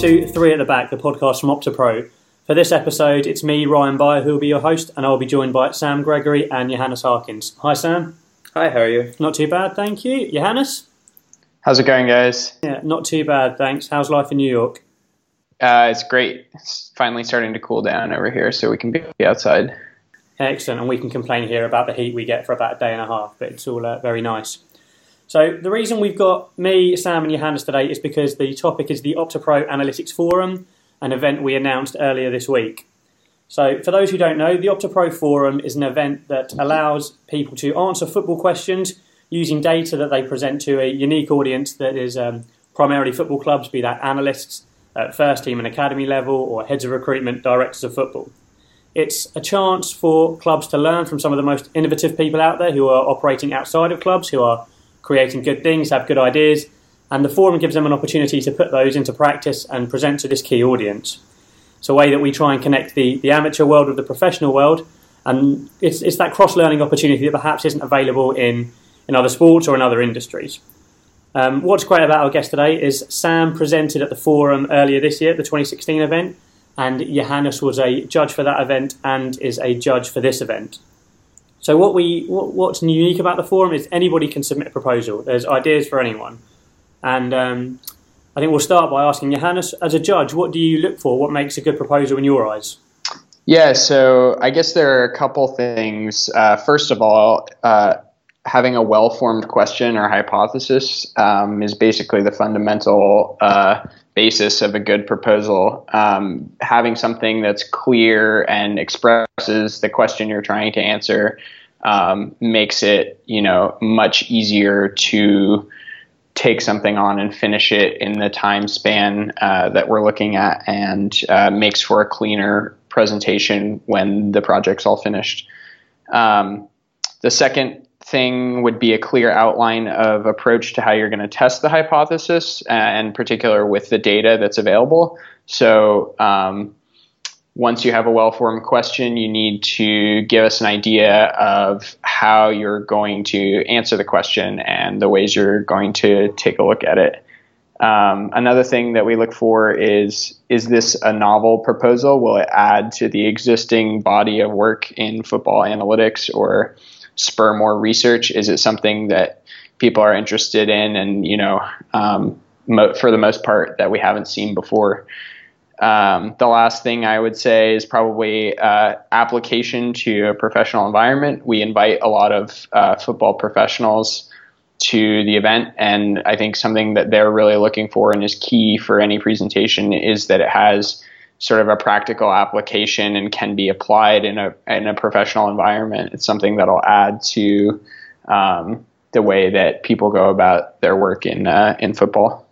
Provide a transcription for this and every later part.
Welcome to Three at the Back, the podcast from OptaPro. For this episode, it's me, Ryan Byer, who will be your host, and I'll be joined by Sam Gregory and Johannes Harkins. Hi, Sam. Hi, how are you? Not too bad, thank you. Johannes? How's it going, guys? Yeah, not too bad, thanks. How's life in New York? Uh, it's great. It's finally starting to cool down over here, so we can be outside. Excellent, and we can complain here about the heat we get for about a day and a half, but it's all uh, very nice. So the reason we've got me, Sam, and Johannes today is because the topic is the OptaPro Analytics Forum, an event we announced earlier this week. So for those who don't know, the OptaPro Forum is an event that allows people to answer football questions using data that they present to a unique audience that is um, primarily football clubs, be that analysts at first team and academy level or heads of recruitment, directors of football. It's a chance for clubs to learn from some of the most innovative people out there who are operating outside of clubs, who are creating good things, have good ideas, and the forum gives them an opportunity to put those into practice and present to this key audience. It's a way that we try and connect the, the amateur world with the professional world, and it's, it's that cross learning opportunity that perhaps isn't available in, in other sports or in other industries. Um, what's great about our guest today is Sam presented at the forum earlier this year, the 2016 event, and Johannes was a judge for that event and is a judge for this event. So what we what, what's unique about the forum is anybody can submit a proposal. There's ideas for anyone, and um, I think we'll start by asking Johannes, as a judge, what do you look for? What makes a good proposal in your eyes? Yeah, so I guess there are a couple things. Uh, first of all, uh, having a well-formed question or hypothesis um, is basically the fundamental uh, basis of a good proposal. Um, having something that's clear and expresses the question you're trying to answer um, makes it, you know, much easier to take something on and finish it in the time span uh, that we're looking at, and uh, makes for a cleaner presentation when the project's all finished. Um, the second thing would be a clear outline of approach to how you're going to test the hypothesis, and in particular with the data that's available. So um, once you have a well-formed question, you need to give us an idea of how you're going to answer the question and the ways you're going to take a look at it. Um, another thing that we look for is is this a novel proposal? Will it add to the existing body of work in football analytics or spur more research? Is it something that people are interested in and, you know, um, mo- for the most part that we haven't seen before? Um, the last thing I would say is probably uh, application to a professional environment. We invite a lot of uh, football professionals to the event, and I think something that they're really looking for and is key for any presentation is that it has sort of a practical application and can be applied in a in a professional environment. It's something that'll add to um, the way that people go about their work in uh, in football.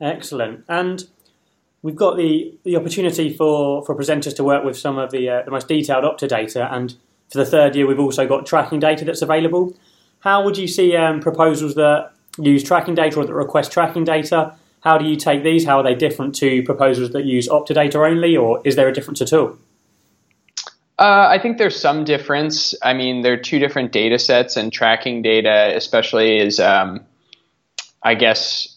Excellent, and we've got the the opportunity for for presenters to work with some of the uh, the most detailed Opta data, and for the third year, we've also got tracking data that's available. How would you see um, proposals that use tracking data or that request tracking data? How do you take these? How are they different to proposals that use Optadata only, or is there a difference at all? Uh, I think there's some difference. I mean, there are two different data sets, and tracking data, especially, is, um, I guess,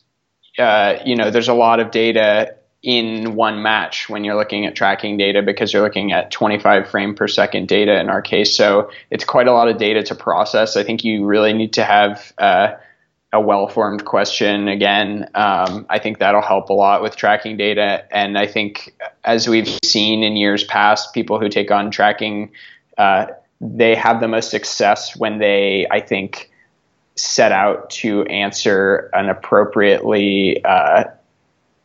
uh, you know, there's a lot of data in one match when you're looking at tracking data because you're looking at 25 frame per second data in our case. So it's quite a lot of data to process. I think you really need to have uh, a well-formed question again. Um, i think that'll help a lot with tracking data. And i think as we've seen in years past people who take on tracking uh, they have the most success when they i think set out to answer an appropriately uh,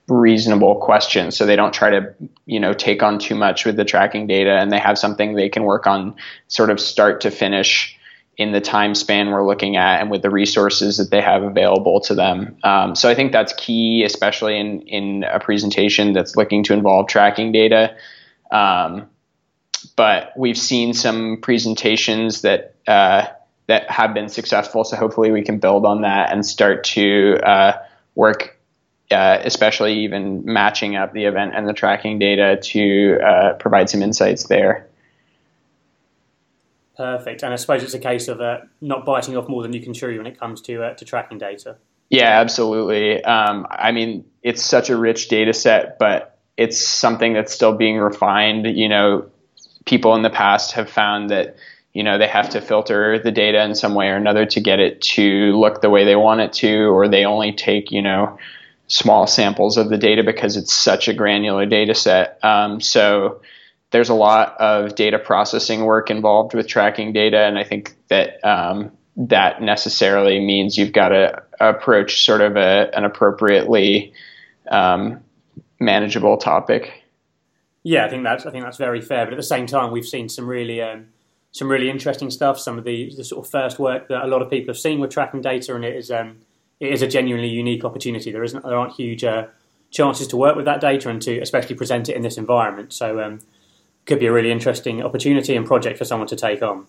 reasonable question. So they don't try to you know take on too much with the tracking data and they have something they can work on sort of start to finish in the time span we're looking at and with the resources that they have available to them. Um, so I think that's key, especially in, in a presentation that's looking to involve tracking data. Um, but we've seen some presentations that uh, that have been successful, so hopefully we can build on that and start to uh, work, uh, especially even matching up the event and the tracking data to uh, provide some insights there. Perfect. And I suppose it's a case of uh, not biting off more than you can chew when it comes to uh, to tracking data. Yeah, absolutely. Um, I mean, it's such a rich data set, but it's something that's still being refined. You know, people in the past have found that you know they have to filter the data in some way or another to get it to look the way they want it to, or they only take you know small samples of the data because it's such a granular data set. Um, so there's a lot of data processing work involved with tracking data, and I think that um, that necessarily means you've got to approach sort of a, an appropriately um, manageable topic. Yeah, I think that's I think that's very fair. But at the same time, we've seen some really um, some really interesting stuff. Some of the, the sort of first work that a lot of people have seen with tracking data, and it is um, it is a genuinely unique opportunity. There isn't there aren't huge uh, chances to work with that data and to especially present it in this environment. So um, could be a really interesting opportunity and project for someone to take on.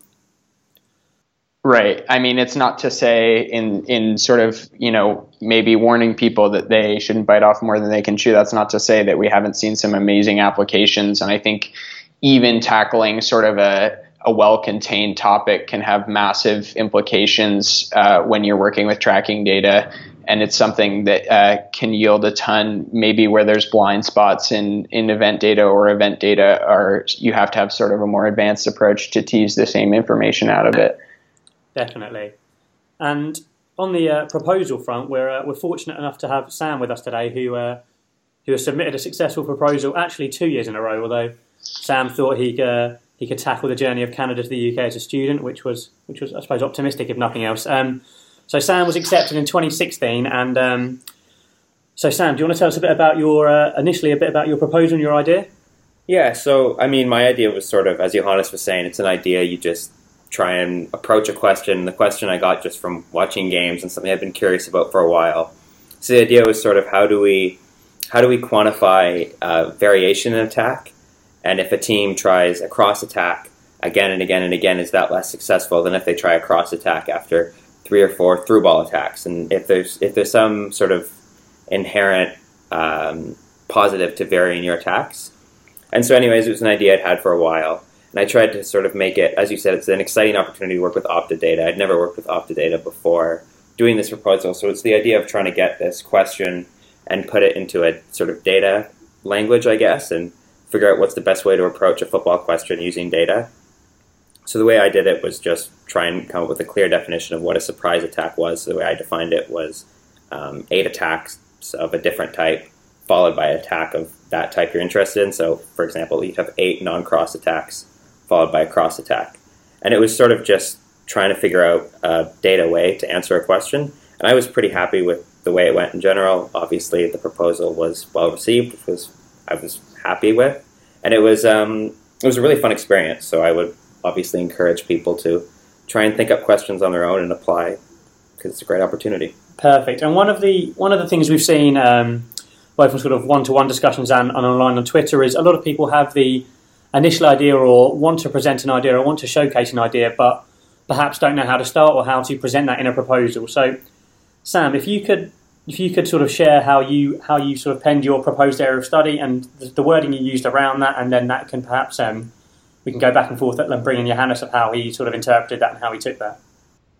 Right. I mean, it's not to say in in sort of you know maybe warning people that they shouldn't bite off more than they can chew. That's not to say that we haven't seen some amazing applications. And I think even tackling sort of a a well-contained topic can have massive implications uh, when you're working with tracking data and it's something that uh, can yield a ton maybe where there's blind spots in, in event data or event data or you have to have sort of a more advanced approach to tease the same information out of it definitely. And on the uh, proposal front, we're uh, we're fortunate enough to have Sam with us today, who uh, who has submitted a successful proposal actually two years in a row. Although Sam thought he could, he could tackle the journey of Canada to the UK as a student, which was which was I suppose optimistic if nothing else. Um, so Sam was accepted in 2016, and um, so Sam, do you want to tell us a bit about your uh, initially a bit about your proposal and your idea? Yeah, so I mean, my idea was sort of, as Johannes was saying, it's an idea you just try and approach a question. The question I got just from watching games and something I've been curious about for a while. So the idea was sort of how do we how do we quantify uh, variation in attack, and if a team tries a cross attack again and again and again, is that less successful than if they try a cross attack after three or four through ball attacks? And if there's if there's some sort of inherent um, positive to varying your attacks. And so, anyways, it was an idea I'd had for a while. And I tried to sort of make it, as you said, it's an exciting opportunity to work with Optadata. I'd never worked with Optadata before doing this proposal. So it's the idea of trying to get this question and put it into a sort of data language, I guess, and figure out what's the best way to approach a football question using data. So the way I did it was just try and come up with a clear definition of what a surprise attack was. So the way I defined it was um, eight attacks of a different type, followed by an attack of that type you're interested in. So, for example, you'd have eight non-cross attacks followed by a cross attack. And it was sort of just trying to figure out a data way to answer a question. And I was pretty happy with the way it went in general. Obviously, the proposal was well received, which was I was happy with, and it was um, it was a really fun experience. So I would obviously encourage people to try and think up questions on their own and apply because it's a great opportunity. Perfect. And one of the one of the things we've seen um, both from sort of one to one discussions and, and online on Twitter is a lot of people have the initial idea or want to present an idea or want to showcase an idea, but perhaps don't know how to start or how to present that in a proposal. So, Sam, if you could if you could sort of share how you how you sort of penned your proposed area of study and the, the wording you used around that, and then that can perhaps um, we can go back and forth and bring in Johannes of how he sort of interpreted that and how he took that.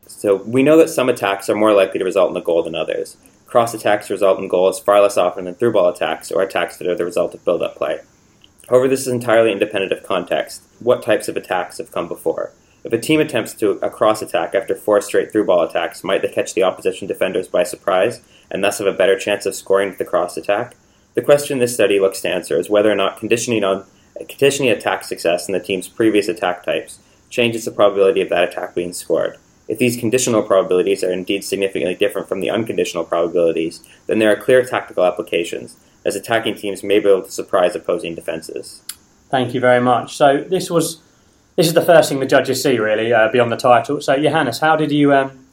So we know that some attacks are more likely to result in a goal than others. Cross attacks result in goals far less often than through ball attacks or attacks that are the result of build up play. However, this is entirely independent of context. What types of attacks have come before? If a team attempts to a cross attack after four straight through ball attacks, might they catch the opposition defenders by surprise and thus have a better chance of scoring with the cross attack? The question this study looks to answer is whether or not conditioning on conditioning attack success in the team's previous attack types changes the probability of that attack being scored. If these conditional probabilities are indeed significantly different from the unconditional probabilities, then there are clear tactical applications as attacking teams may be able to surprise opposing defenses. Thank you very much. So this was this is the first thing the judges see really uh, beyond the title. So Johannes, how did you? Um,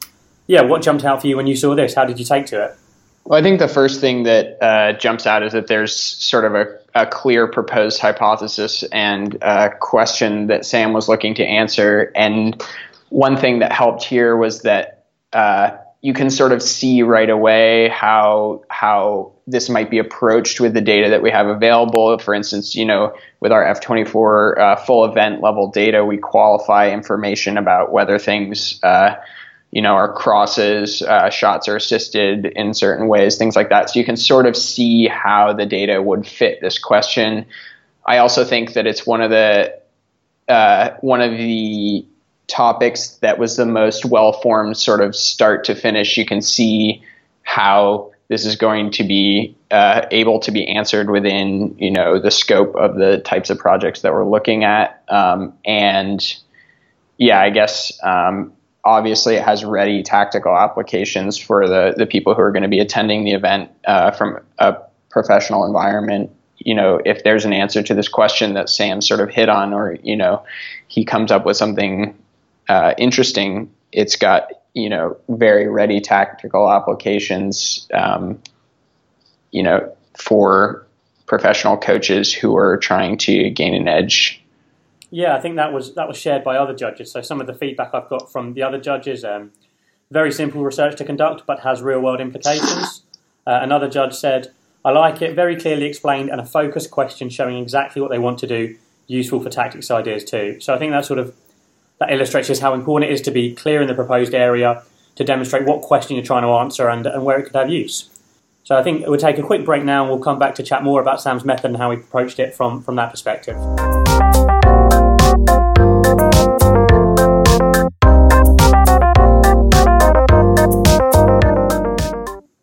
yeah, what jumped out for you when you saw this? How did you take to it? Well, I think the first thing that uh, jumps out is that there's sort of a, a clear proposed hypothesis and a question that Sam was looking to answer. And one thing that helped here was that uh, you can sort of see right away how how this might be approached with the data that we have available. For instance, you know, with our F24 uh, full event level data, we qualify information about whether things, uh, you know, are crosses, uh, shots are assisted in certain ways, things like that. So you can sort of see how the data would fit this question. I also think that it's one of the uh, one of the topics that was the most well formed, sort of start to finish. You can see how this is going to be uh, able to be answered within you know the scope of the types of projects that we're looking at, um, and yeah, I guess um, obviously it has ready tactical applications for the, the people who are going to be attending the event uh, from a professional environment. You know if there's an answer to this question that sam sort of hit on or you know he comes up with something uh, interesting it's got you know very ready tactical applications um, you know for professional coaches who are trying to gain an edge yeah, I think that was that was shared by other judges. So some of the feedback I've got from the other judges, um, very simple research to conduct, but has real world implications. Uh, another judge said, "I like it, very clearly explained, and a focused question showing exactly what they want to do, useful for tactics ideas too." So I think that sort of that illustrates just how important it is to be clear in the proposed area to demonstrate what question you're trying to answer and, and where it could have use. So I think we'll take a quick break now and we'll come back to chat more about Sam's method and how he approached it from, from that perspective.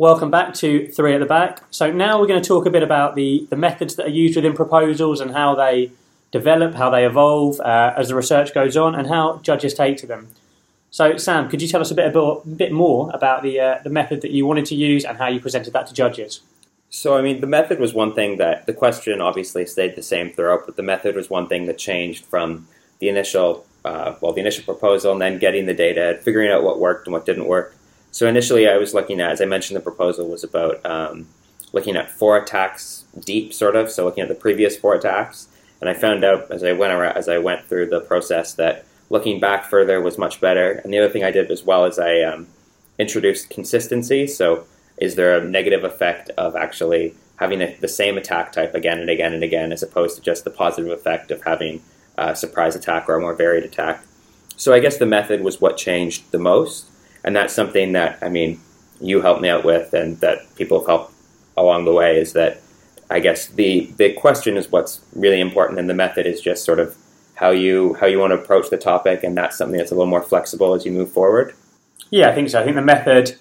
Welcome back to Three at the Back. So now we're going to talk a bit about the, the methods that are used within proposals and how they develop, how they evolve uh, as the research goes on, and how judges take to them. So, Sam, could you tell us a bit, about, a bit more about the, uh, the method that you wanted to use and how you presented that to judges? So, I mean, the method was one thing that the question obviously stayed the same throughout, but the method was one thing that changed from the initial, uh, well, the initial proposal and then getting the data, figuring out what worked and what didn't work. So initially, I was looking at, as I mentioned, the proposal was about um, looking at four attacks deep, sort of. So looking at the previous four attacks, and I found out as I went around, as I went through the process that looking back further was much better. And the other thing I did as well is I um, introduced consistency. So is there a negative effect of actually having a, the same attack type again and again and again, as opposed to just the positive effect of having a surprise attack or a more varied attack? So I guess the method was what changed the most and that's something that I mean you helped me out with, and that people have helped along the way. Is that I guess the the question is what's really important, and the method is just sort of how you how you want to approach the topic, and that's something that's a little more flexible as you move forward. Yeah, I think so. I think the method,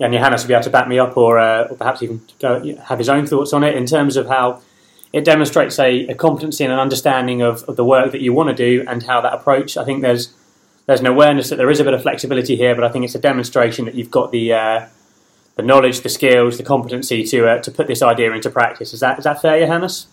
and Johannes will be able to back me up, or, uh, or perhaps even go, have his own thoughts on it in terms of how it demonstrates a, a competency and an understanding of, of the work that you want to do and how that approach. I think there's there's an awareness that there is a bit of flexibility here, but I think it's a demonstration that you've got the uh, the knowledge, the skills, the competency to uh, to put this idea into practice. Is that is that fair, Johannes?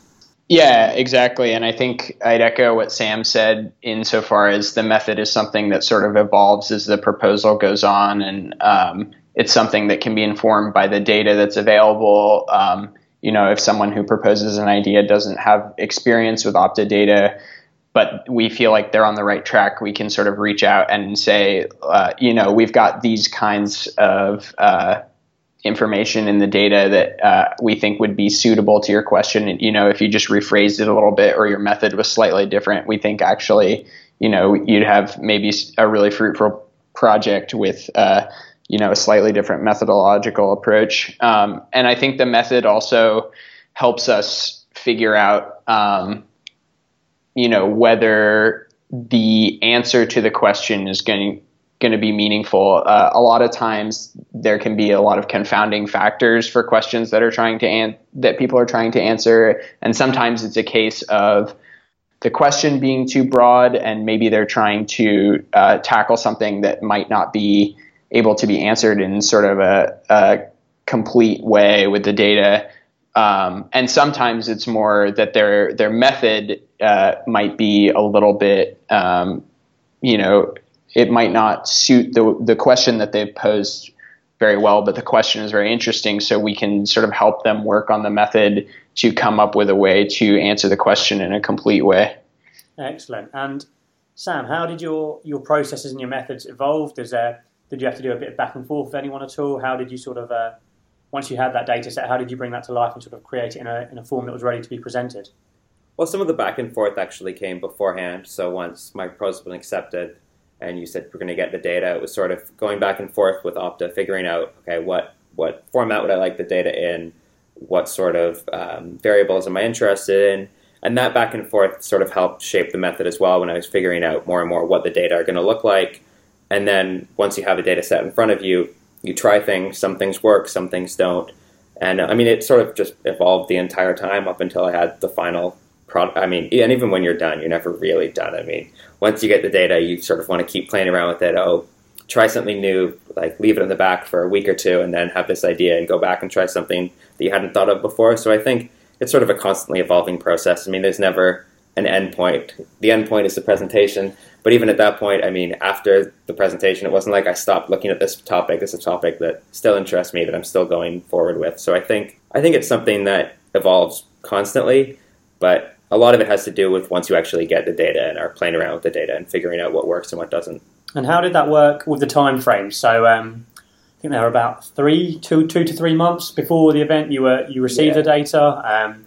Yeah, exactly. And I think I'd echo what Sam said insofar as the method is something that sort of evolves as the proposal goes on, and um, it's something that can be informed by the data that's available. Um, you know, if someone who proposes an idea doesn't have experience with Opta data, but we feel like they're on the right track, we can sort of reach out and say, uh, you know, we've got these kinds of uh, information in the data that uh, we think would be suitable to your question. And, you know, if you just rephrased it a little bit or your method was slightly different, we think actually, you know, you'd have maybe a really fruitful project with, uh, you know, a slightly different methodological approach. Um, and I think the method also helps us figure out. Um, you know whether the answer to the question is going going to be meaningful. Uh, a lot of times there can be a lot of confounding factors for questions that are trying to an- that people are trying to answer, and sometimes it's a case of the question being too broad, and maybe they're trying to uh, tackle something that might not be able to be answered in sort of a, a complete way with the data. Um, and sometimes it's more that their their method uh, might be a little bit, um, you know, it might not suit the the question that they've posed very well, but the question is very interesting, so we can sort of help them work on the method to come up with a way to answer the question in a complete way. Excellent. And Sam, how did your your processes and your methods evolve? Does there did you have to do a bit of back and forth with anyone at all? How did you sort of uh, once you had that data set, how did you bring that to life and sort of create it in a, in a form that was ready to be presented? Well, some of the back and forth actually came beforehand. So once my proposal was accepted, and you said we're going to get the data. It was sort of going back and forth with Opta, figuring out okay what what format would I like the data in, what sort of um, variables am I interested in, and that back and forth sort of helped shape the method as well when I was figuring out more and more what the data are going to look like. And then once you have a data set in front of you, you try things. Some things work, some things don't. And uh, I mean, it sort of just evolved the entire time up until I had the final product. I mean, and even when you're done, you're never really done. I mean, once you get the data, you sort of want to keep playing around with it. Oh, try something new, like leave it in the back for a week or two, and then have this idea and go back and try something that you hadn't thought of before. So I think it's sort of a constantly evolving process. I mean, there's never an endpoint. The endpoint is the presentation. But even at that point, I mean, after the presentation, it wasn't like I stopped looking at this topic. This is a topic that still interests me that I'm still going forward with. So I think I think it's something that evolves constantly, but a lot of it has to do with once you actually get the data and are playing around with the data and figuring out what works and what doesn't. And how did that work with the time frame? So um, I think there were about three, two, two to three months before the event. You were you received Yeah. the data. Um,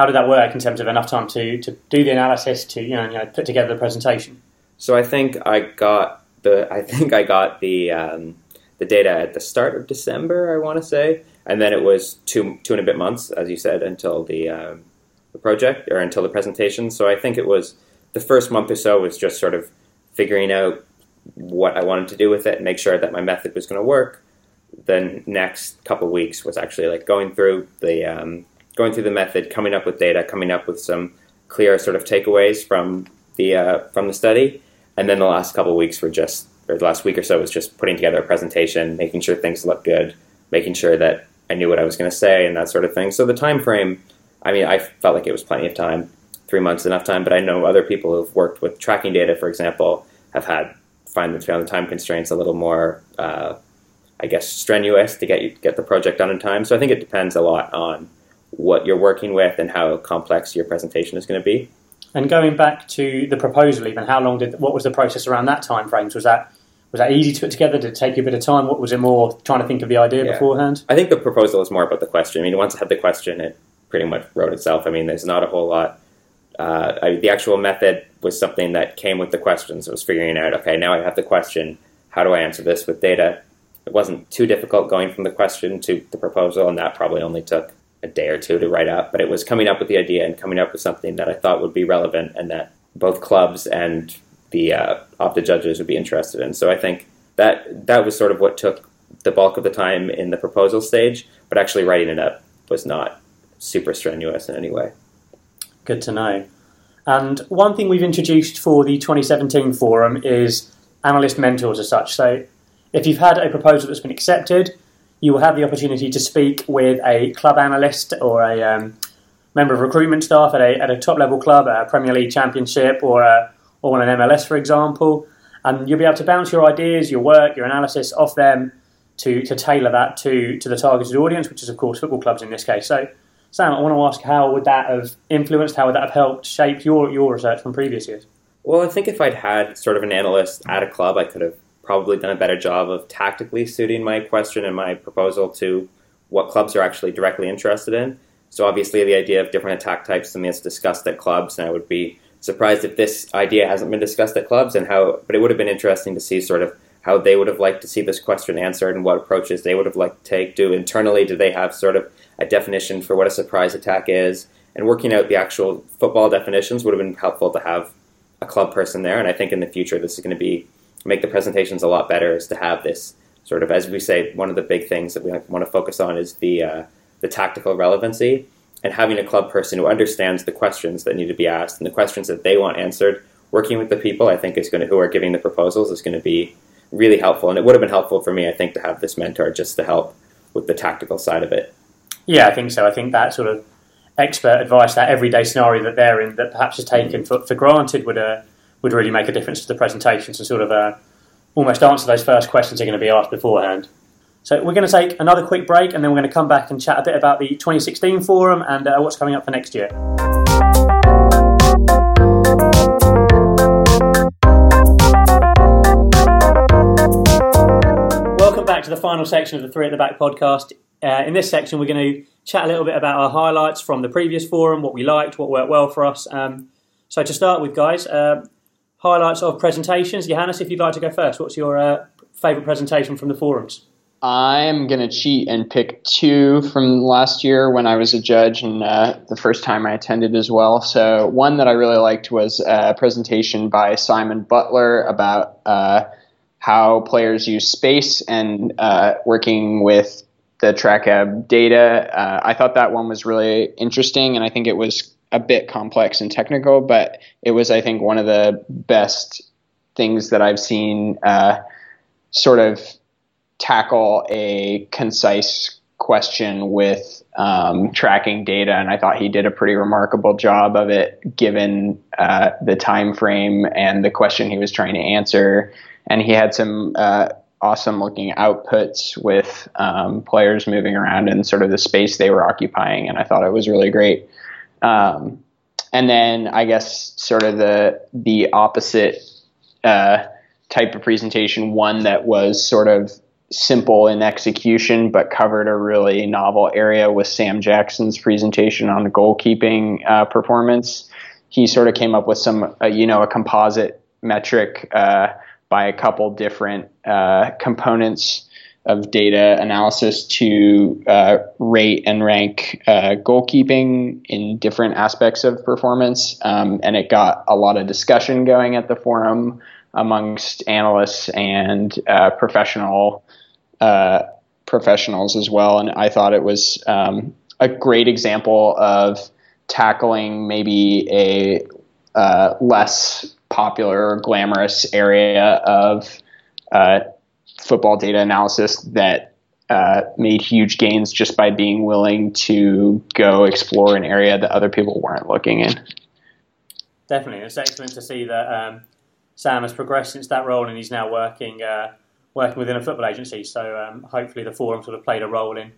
how did that work in terms of enough time to, to do the analysis to you know, you know put together the presentation? So I think I got the I think I got the um, the data at the start of December. I want to say, and then it was two two and a bit months, as you said, until the um, the project or until the presentation. So I think it was the first month or so was just sort of figuring out what I wanted to do with it and make sure that my method was going to work. The next couple weeks was actually like going through the um, going through the method, coming up with data, coming up with some clear sort of takeaways from the uh, from the study, and then the last couple weeks were just or the last week or so was just putting together a presentation, making sure things looked good, making sure that I knew what I was going to say and that sort of thing. So the time frame, I mean, I felt like it was plenty of time, three months enough time. But I know other people who've worked with tracking data, for example, have had find found the time constraints a little more, uh, I guess, strenuous to get you get the project done in time. So I think it depends a lot on what you're working with and how complex your presentation is going to be. And going back to the proposal, even how long did what was the process around that time frames? Was that was that easy to put together? Did it take you a bit of time? What was it more trying to think of the idea Yeah. beforehand? I think the proposal is more about the question. I mean, once I had the question, it pretty much wrote itself. I mean, there's not a whole lot. Uh, I, the actual method was something that came with the questions. It was figuring out, okay, now I have the question. How do I answer this with data? It wasn't too difficult going from the question to the proposal, and that probably only took a day or two to write up. But it was coming up with the idea and coming up with something that I thought would be relevant and that both clubs and the uh, Opta judges would be interested in. So I think that that was sort of what took the bulk of the time in the proposal stage, but actually writing it up was not super strenuous in any way. Good to know. And one thing we've introduced for the 2017 forum is analyst mentors as such. So if you've had a proposal that's been accepted, you will have the opportunity to speak with a club analyst or a um, member of recruitment staff at a, at a top level club, a Premier League Championship or, a, or on an MLS, for example. And you'll be able to bounce your ideas, your work, your analysis off them to, to tailor that to, to the targeted audience, which is, of course, football clubs in this case. So, Sam, I want to ask how would that have influenced, how would that have helped shape your, your research from previous years? Well, I think if I'd had sort of an analyst at a club, I could have probably done a better job of tactically suiting my question and my proposal to what clubs are actually directly interested in. So obviously, the idea of different attack types something that's discussed at clubs, and I would be surprised if this idea hasn't been discussed at clubs and how. But it would have been interesting to see sort of how they would have liked to see this question answered and what approaches they would have liked to take. Do internally, do they have sort of a definition for what a surprise attack is? And working out the actual football definitions would have been helpful to have a club person there. And I think in the future, this is going to be make the presentations a lot better. Is to have this sort of, as we say, one of the big things that we want to focus on is the uh, the tactical relevancy and having a club person who understands the questions that need to be asked and the questions that they want answered. Working with the people, I think, is going to who are giving the proposals is going to be really helpful. And it would have been helpful for me, I think, to have this mentor just to help with the tactical side of it. Yeah, I think so. I think that sort of expert advice, that everyday scenario that they're in, that perhaps is taken for, for granted, would uh, would really make a difference to the presentations and sort of uh, almost answer those first questions they're going to be asked beforehand. So we're going to take another quick break, and then we're going to come back and chat a bit about the 2016 forum and uh, what's coming up for next year. Welcome back to the final section of the Three at the Back podcast. Uh, in this section, we're going to chat a little bit about our highlights from the previous forum, what we liked, what worked well for us. Um, so to start with, guys, uh, highlights of presentations. Johannes, if you'd like to go first, what's your uh, favourite presentation from the forums? I'm going to cheat and pick two from last year when I was a judge and uh, the first time I attended as well. So, one that I really liked was a presentation by Simon Butler about uh, how players use space and uh, working with the TRACAB data. Uh, I thought that one was really interesting, and I think it was a bit complex and technical, but it was, I think, one of the best things that I've seen uh, sort of tackle a concise question with um, tracking data, and I thought he did a pretty remarkable job of it, given uh, the time frame and the question he was trying to answer. And he had some uh, awesome looking outputs with um, players moving around and sort of the space they were occupying, and I thought it was really great. Um, and then I guess sort of the the opposite uh, type of presentation, one that was sort of simple in execution, but covered a really novel area with Sam Jackson's presentation on the goalkeeping uh, performance. He sort of came up with some, uh, you know, a composite metric uh, by a couple different uh, components of data analysis to uh, rate and rank uh, goalkeeping in different aspects of performance. Um, and it got a lot of discussion going at the forum amongst analysts and professional uh, professionals as well. And I thought it was um, a great example of tackling maybe a uh, less popular or glamorous area of uh, football data analysis that uh, made huge gains just by being willing to go explore an area that other people weren't looking in. Definitely, it's excellent to see that um, Sam has progressed since that role and he's now working uh, working within a football agency. So um, hopefully the forum sort of played a role in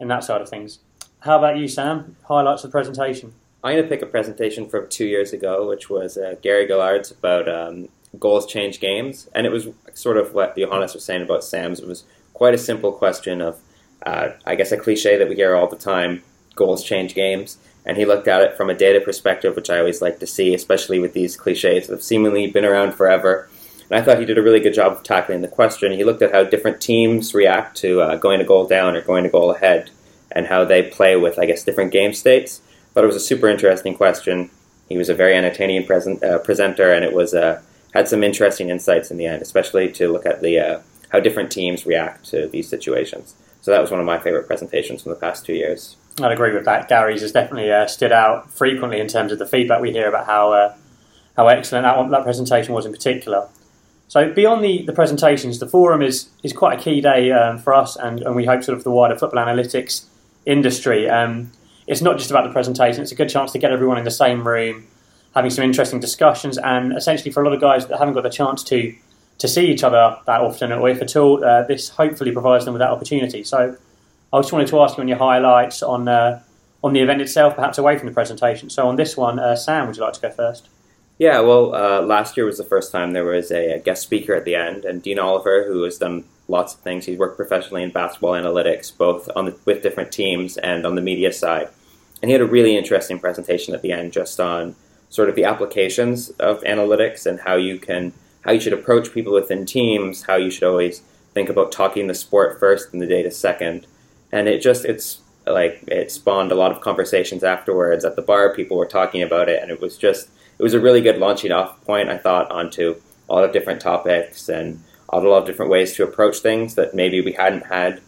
in that side of things. How about you, Sam? Highlights of the presentation. I'm going to pick a presentation from two years ago, which was uh, Garry Gelade's about um, goals change games, and it was sort of what Johannes was saying about Sam's. It was quite a simple question of, uh, I guess, a cliche that we hear all the time: goals change games. And he looked at it from a data perspective, which I always like to see, especially with these cliches that have seemingly been around forever. And I thought he did a really good job of tackling the question. He looked at how different teams react to uh, going a goal down or going a goal ahead and how they play with, I guess, different game states. But it was a super interesting question. He was a very entertaining present, uh, presenter, and it was uh, had some interesting insights in the end, especially to look at the uh, how different teams react to these situations. So that was one of my favorite presentations from the past two years. I'd agree with that. Garry's has definitely uh, stood out frequently in terms of the feedback we hear about how uh, how excellent that, one, that presentation was in particular. So beyond the, the presentations, the forum is is quite a key day um, for us, and, and we hope sort of the wider football analytics industry. Um, it's not just about the presentation; it's a good chance to get everyone in the same room, having some interesting discussions, and essentially for a lot of guys that haven't got the chance to to see each other that often, or if at all, uh, this hopefully provides them with that opportunity. So, I just wanted to ask you on your highlights on uh, on the event itself, perhaps away from the presentation. So, on this one, uh, Sam, would you like to go first? Yeah, well, uh, last year was the first time there was a, a, guest speaker at the end, and Dean Oliver, who has done lots of things, he's worked professionally in basketball analytics, both on the, with different teams and on the media side. And he had a really interesting presentation at the end, just on sort of the applications of analytics and how you can how you should approach people within teams, how you should always think about talking the sport first and the data second. And it just it's like it spawned a lot of conversations afterwards at the bar. People were talking about it, and it was just it was a really good launching off point, I thought, onto a lot of different topics and a lot of different ways to approach things that maybe we hadn't had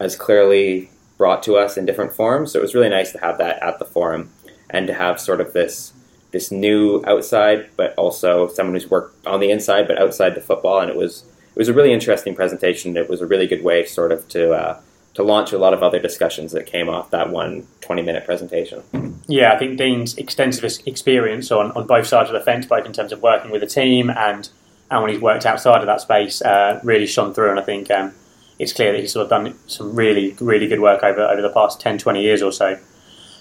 as clearly brought to us in different forms. So it was really nice to have that at the forum and to have sort of this this new outside, but also someone who's worked on the inside but outside the football. And it was it was a really interesting presentation. It was a really good way, sort of, to uh, to launch a lot of other discussions that came off that one 20 minute presentation. Yeah, I think Dean's extensive experience on, on both sides of the fence, both in terms of working with a team and, and when he's worked outside of that space, uh, really shone through. And I think um, it's clear that he's sort of done some really, really good work over, over the past 10, 20 years or so.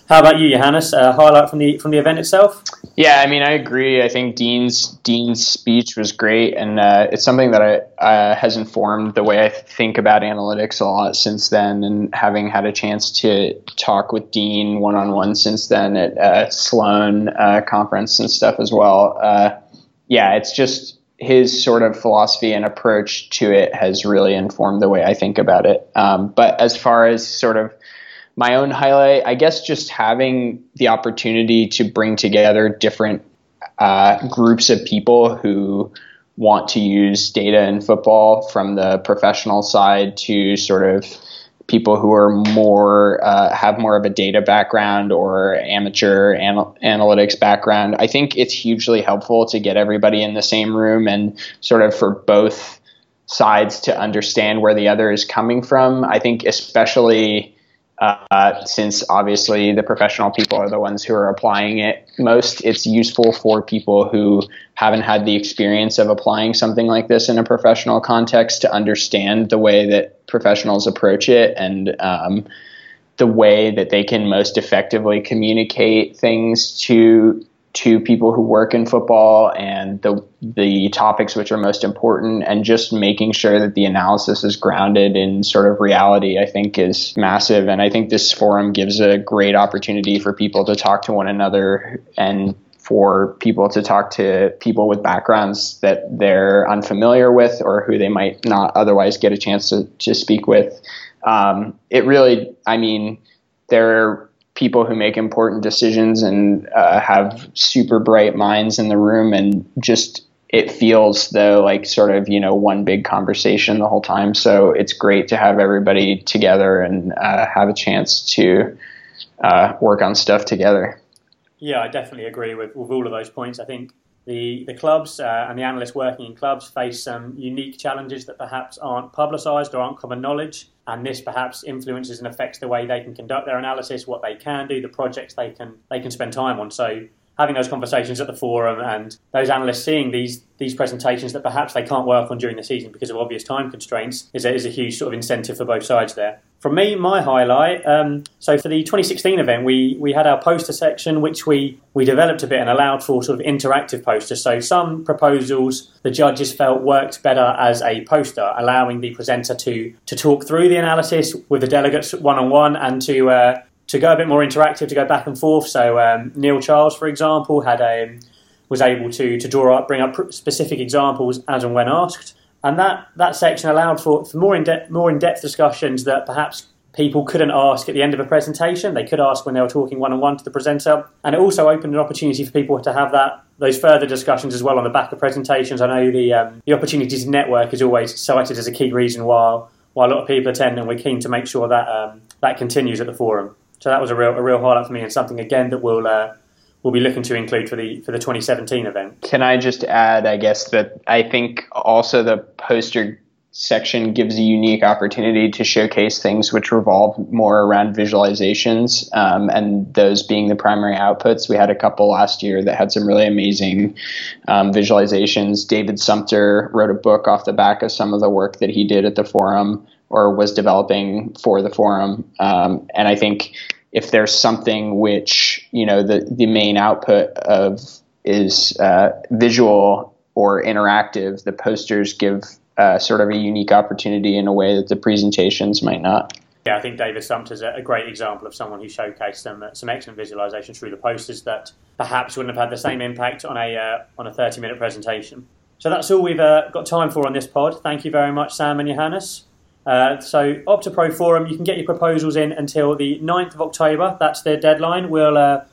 How about you, Johannes? Uh, highlight from the from the event itself? Yeah, I mean, I agree. I think Dean's Dean's speech was great, and uh, it's something that I, uh, has informed the way I think about analytics a lot since then. And having had a chance to talk with Dean one on one since then at uh, Sloan uh, conference and stuff as well, uh, yeah, it's just his sort of philosophy and approach to it has really informed the way I think about it. Um, but as far as sort of my own highlight, I guess just having the opportunity to bring together different uh, groups of people who want to use data in football from the professional side to sort of people who are more uh, have more of a data background or amateur anal- analytics background. I think it's hugely helpful to get everybody in the same room and sort of for both sides to understand where the other is coming from. I think especially uh, since obviously the professional people are the ones who are applying it most, it's useful for people who haven't had the experience of applying something like this in a professional context to understand the way that professionals approach it and um, the way that they can most effectively communicate things to to people who work in football and the the topics which are most important and just making sure that the analysis is grounded in sort of reality I think is massive and I think this forum gives a great opportunity for people to talk to one another and for people to talk to people with backgrounds that they're unfamiliar with or who they might not otherwise get a chance to, to speak with. Um, it really, I mean, there people who make important decisions and uh, have super bright minds in the room, and just it feels though like sort of you know one big conversation the whole time. So it's great to have everybody together and uh, have a chance to uh, work on stuff together. Yeah, I definitely agree with, with all of those points. I think the, the clubs uh, and the analysts working in clubs face some unique challenges that perhaps aren't publicised or aren't common knowledge. And this perhaps influences and affects the way they can conduct their analysis, what they can do, the projects they can they can spend time on. So having those conversations at the forum and those analysts seeing these these presentations that perhaps they can't work on during the season because of obvious time constraints is a, is a huge sort of incentive for both sides there. For me, my highlight. Um, so for the 2016 event, we we had our poster section, which we we developed a bit and allowed for sort of interactive posters. So some proposals the judges felt worked better as a poster, allowing the presenter to to talk through the analysis with the delegates one on one and to uh, to go a bit more interactive, to go back and forth. So um, Neil Charles, for example, had a was able to to draw up, bring up specific examples as and when asked and that, that section allowed for, for more in depth more in depth discussions that perhaps people couldn't ask at the end of a presentation. They could ask when they were talking one on one to the presenter, and it also opened an opportunity for people to have that those further discussions as well on the back of presentations. I know the um, the opportunity to network is always cited as a key reason why why a lot of people attend, and we're keen to make sure that um, that continues at the forum. So that was a real a real highlight for me, and something again that we'll uh, we'll be looking to include for the for the 2017 event. Can I just add, I guess that I think also the poster section gives a unique opportunity to showcase things which revolve more around visualizations um, and those being the primary outputs. We had a couple last year that had some really amazing um, visualizations. David Sumpter wrote a book off the back of some of the work that he did at the forum or was developing for the forum. Um, and I think if there's something which you know the the main output of is uh, visual or interactive, the posters give uh, sort of a unique opportunity in a way that the presentations might not. Yeah, I think David Sumpter's a great example of someone who showcased some some excellent visualizations through the posters that perhaps wouldn't have had the same impact on a uh, on a 30 minute presentation. So that's all we've uh, got time for on this pod. Thank you very much, Sam and Johannes. Uh, so OptaPro Forum, you can get your proposals in until the 9th of October. That's their deadline. We'll uh,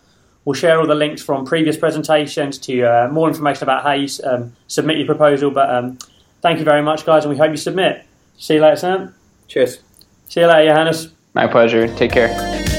we'll share all the links from previous presentations to uh, more information about how you um, submit your proposal. But um, thank you very much, guys, and we hope you submit. See you later, Sam. Cheers. See you later, Johannes. My pleasure. Take care.